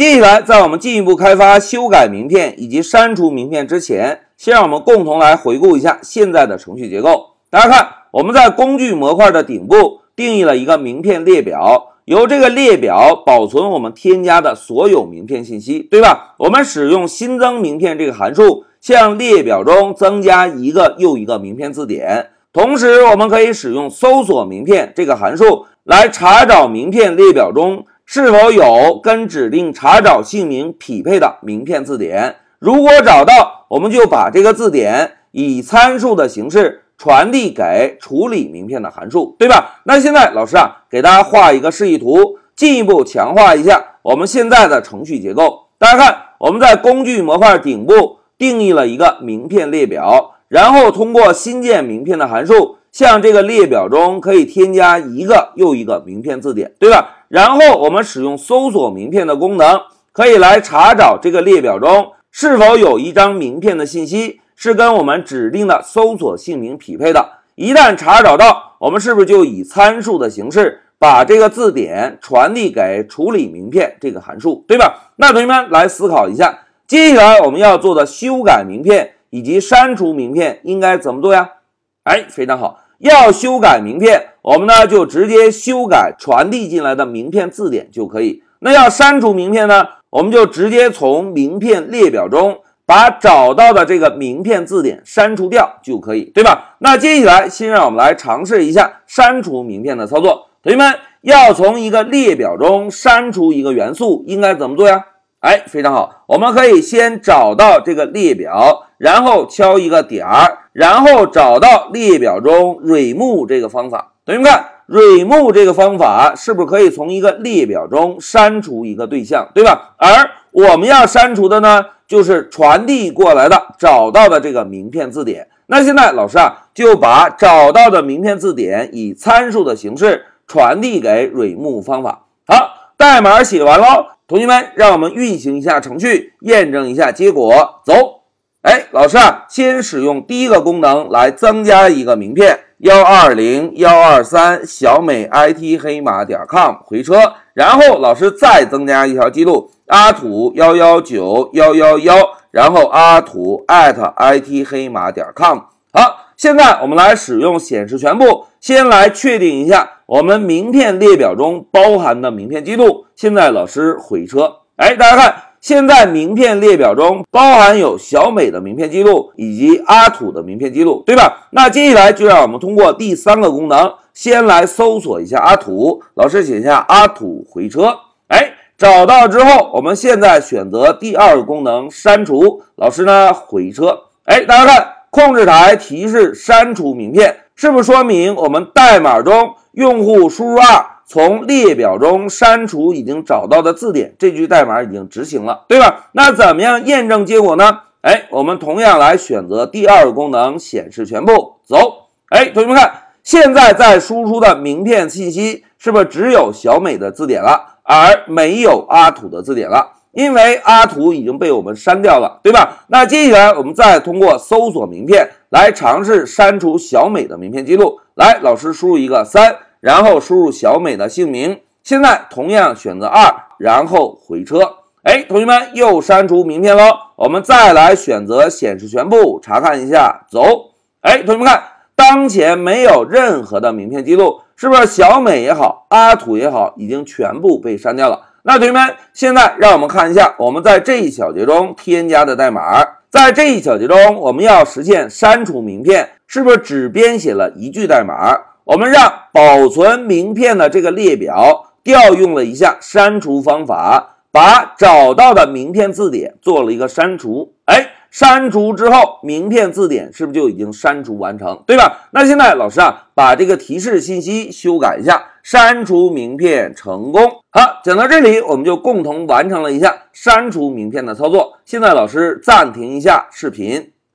接下来，在我们进一步开发、修改名片以及删除名片之前，先让我们共同来回顾一下现在的程序结构。大家看，我们在工具模块的顶部定义了一个名片列表，由这个列表保存我们添加的所有名片信息，对吧？我们使用新增名片这个函数，向列表中增加一个又一个名片字典。同时，我们可以使用搜索名片这个函数来查找名片列表中。是否有跟指定查找姓名匹配的名片字典？如果找到，我们就把这个字典以参数的形式传递给处理名片的函数，对吧？那现在老师啊，给大家画一个示意图，进一步强化一下我们现在的程序结构。大家看，我们在工具模块顶部定义了一个名片列表，然后通过新建名片的函数。向这个列表中可以添加一个又一个名片字典，对吧？然后我们使用搜索名片的功能，可以来查找这个列表中是否有一张名片的信息是跟我们指定的搜索姓名匹配的。一旦查找到，我们是不是就以参数的形式把这个字典传递给处理名片这个函数，对吧？那同学们来思考一下，接下来我们要做的修改名片以及删除名片应该怎么做呀？哎，非常好。要修改名片，我们呢就直接修改传递进来的名片字典就可以。那要删除名片呢，我们就直接从名片列表中把找到的这个名片字典删除掉就可以，对吧？那接下来，先让我们来尝试一下删除名片的操作。同学们，要从一个列表中删除一个元素，应该怎么做呀？哎，非常好，我们可以先找到这个列表，然后敲一个点儿。然后找到列表中 remove 这个方法，同学们看 remove 这个方法是不是可以从一个列表中删除一个对象，对吧？而我们要删除的呢，就是传递过来的找到的这个名片字典。那现在老师啊，就把找到的名片字典以参数的形式传递给 remove 方法。好，代码写完喽，同学们，让我们运行一下程序，验证一下结果，走。哎，老师啊，先使用第一个功能来增加一个名片幺二零幺二三小美 IT 黑马点 com 回车，然后老师再增加一条记录阿土幺幺九幺幺幺，然后阿土 at IT 黑马点 com。好，现在我们来使用显示全部，先来确定一下我们名片列表中包含的名片记录。现在老师回车，哎，大家看。现在名片列表中包含有小美的名片记录以及阿土的名片记录，对吧？那接下来就让我们通过第三个功能，先来搜索一下阿土。老师写一下阿土回车，哎，找到之后，我们现在选择第二个功能删除。老师呢回车，哎，大家看控制台提示删除名片，是不是说明我们代码中用户输入二？从列表中删除已经找到的字典，这句代码已经执行了，对吧？那怎么样验证结果呢？哎，我们同样来选择第二个功能，显示全部，走。哎，同学们看，现在在输出的名片信息是不是只有小美的字典了，而没有阿土的字典了？因为阿土已经被我们删掉了，对吧？那接下来我们再通过搜索名片来尝试删除小美的名片记录。来，老师输入一个三。然后输入小美的姓名，现在同样选择二，然后回车。哎，同学们又删除名片喽。我们再来选择显示全部，查看一下，走。哎，同学们看，当前没有任何的名片记录，是不是小美也好，阿土也好，已经全部被删掉了？那同学们，现在让我们看一下我们在这一小节中添加的代码。在这一小节中，我们要实现删除名片，是不是只编写了一句代码？我们让保存名片的这个列表调用了一下删除方法，把找到的名片字典做了一个删除。哎，删除之后，名片字典是不是就已经删除完成？对吧？那现在老师啊，把这个提示信息修改一下，删除名片成功。好，讲到这里，我们就共同完成了一下删除名片的操作。现在老师暂停一下视频。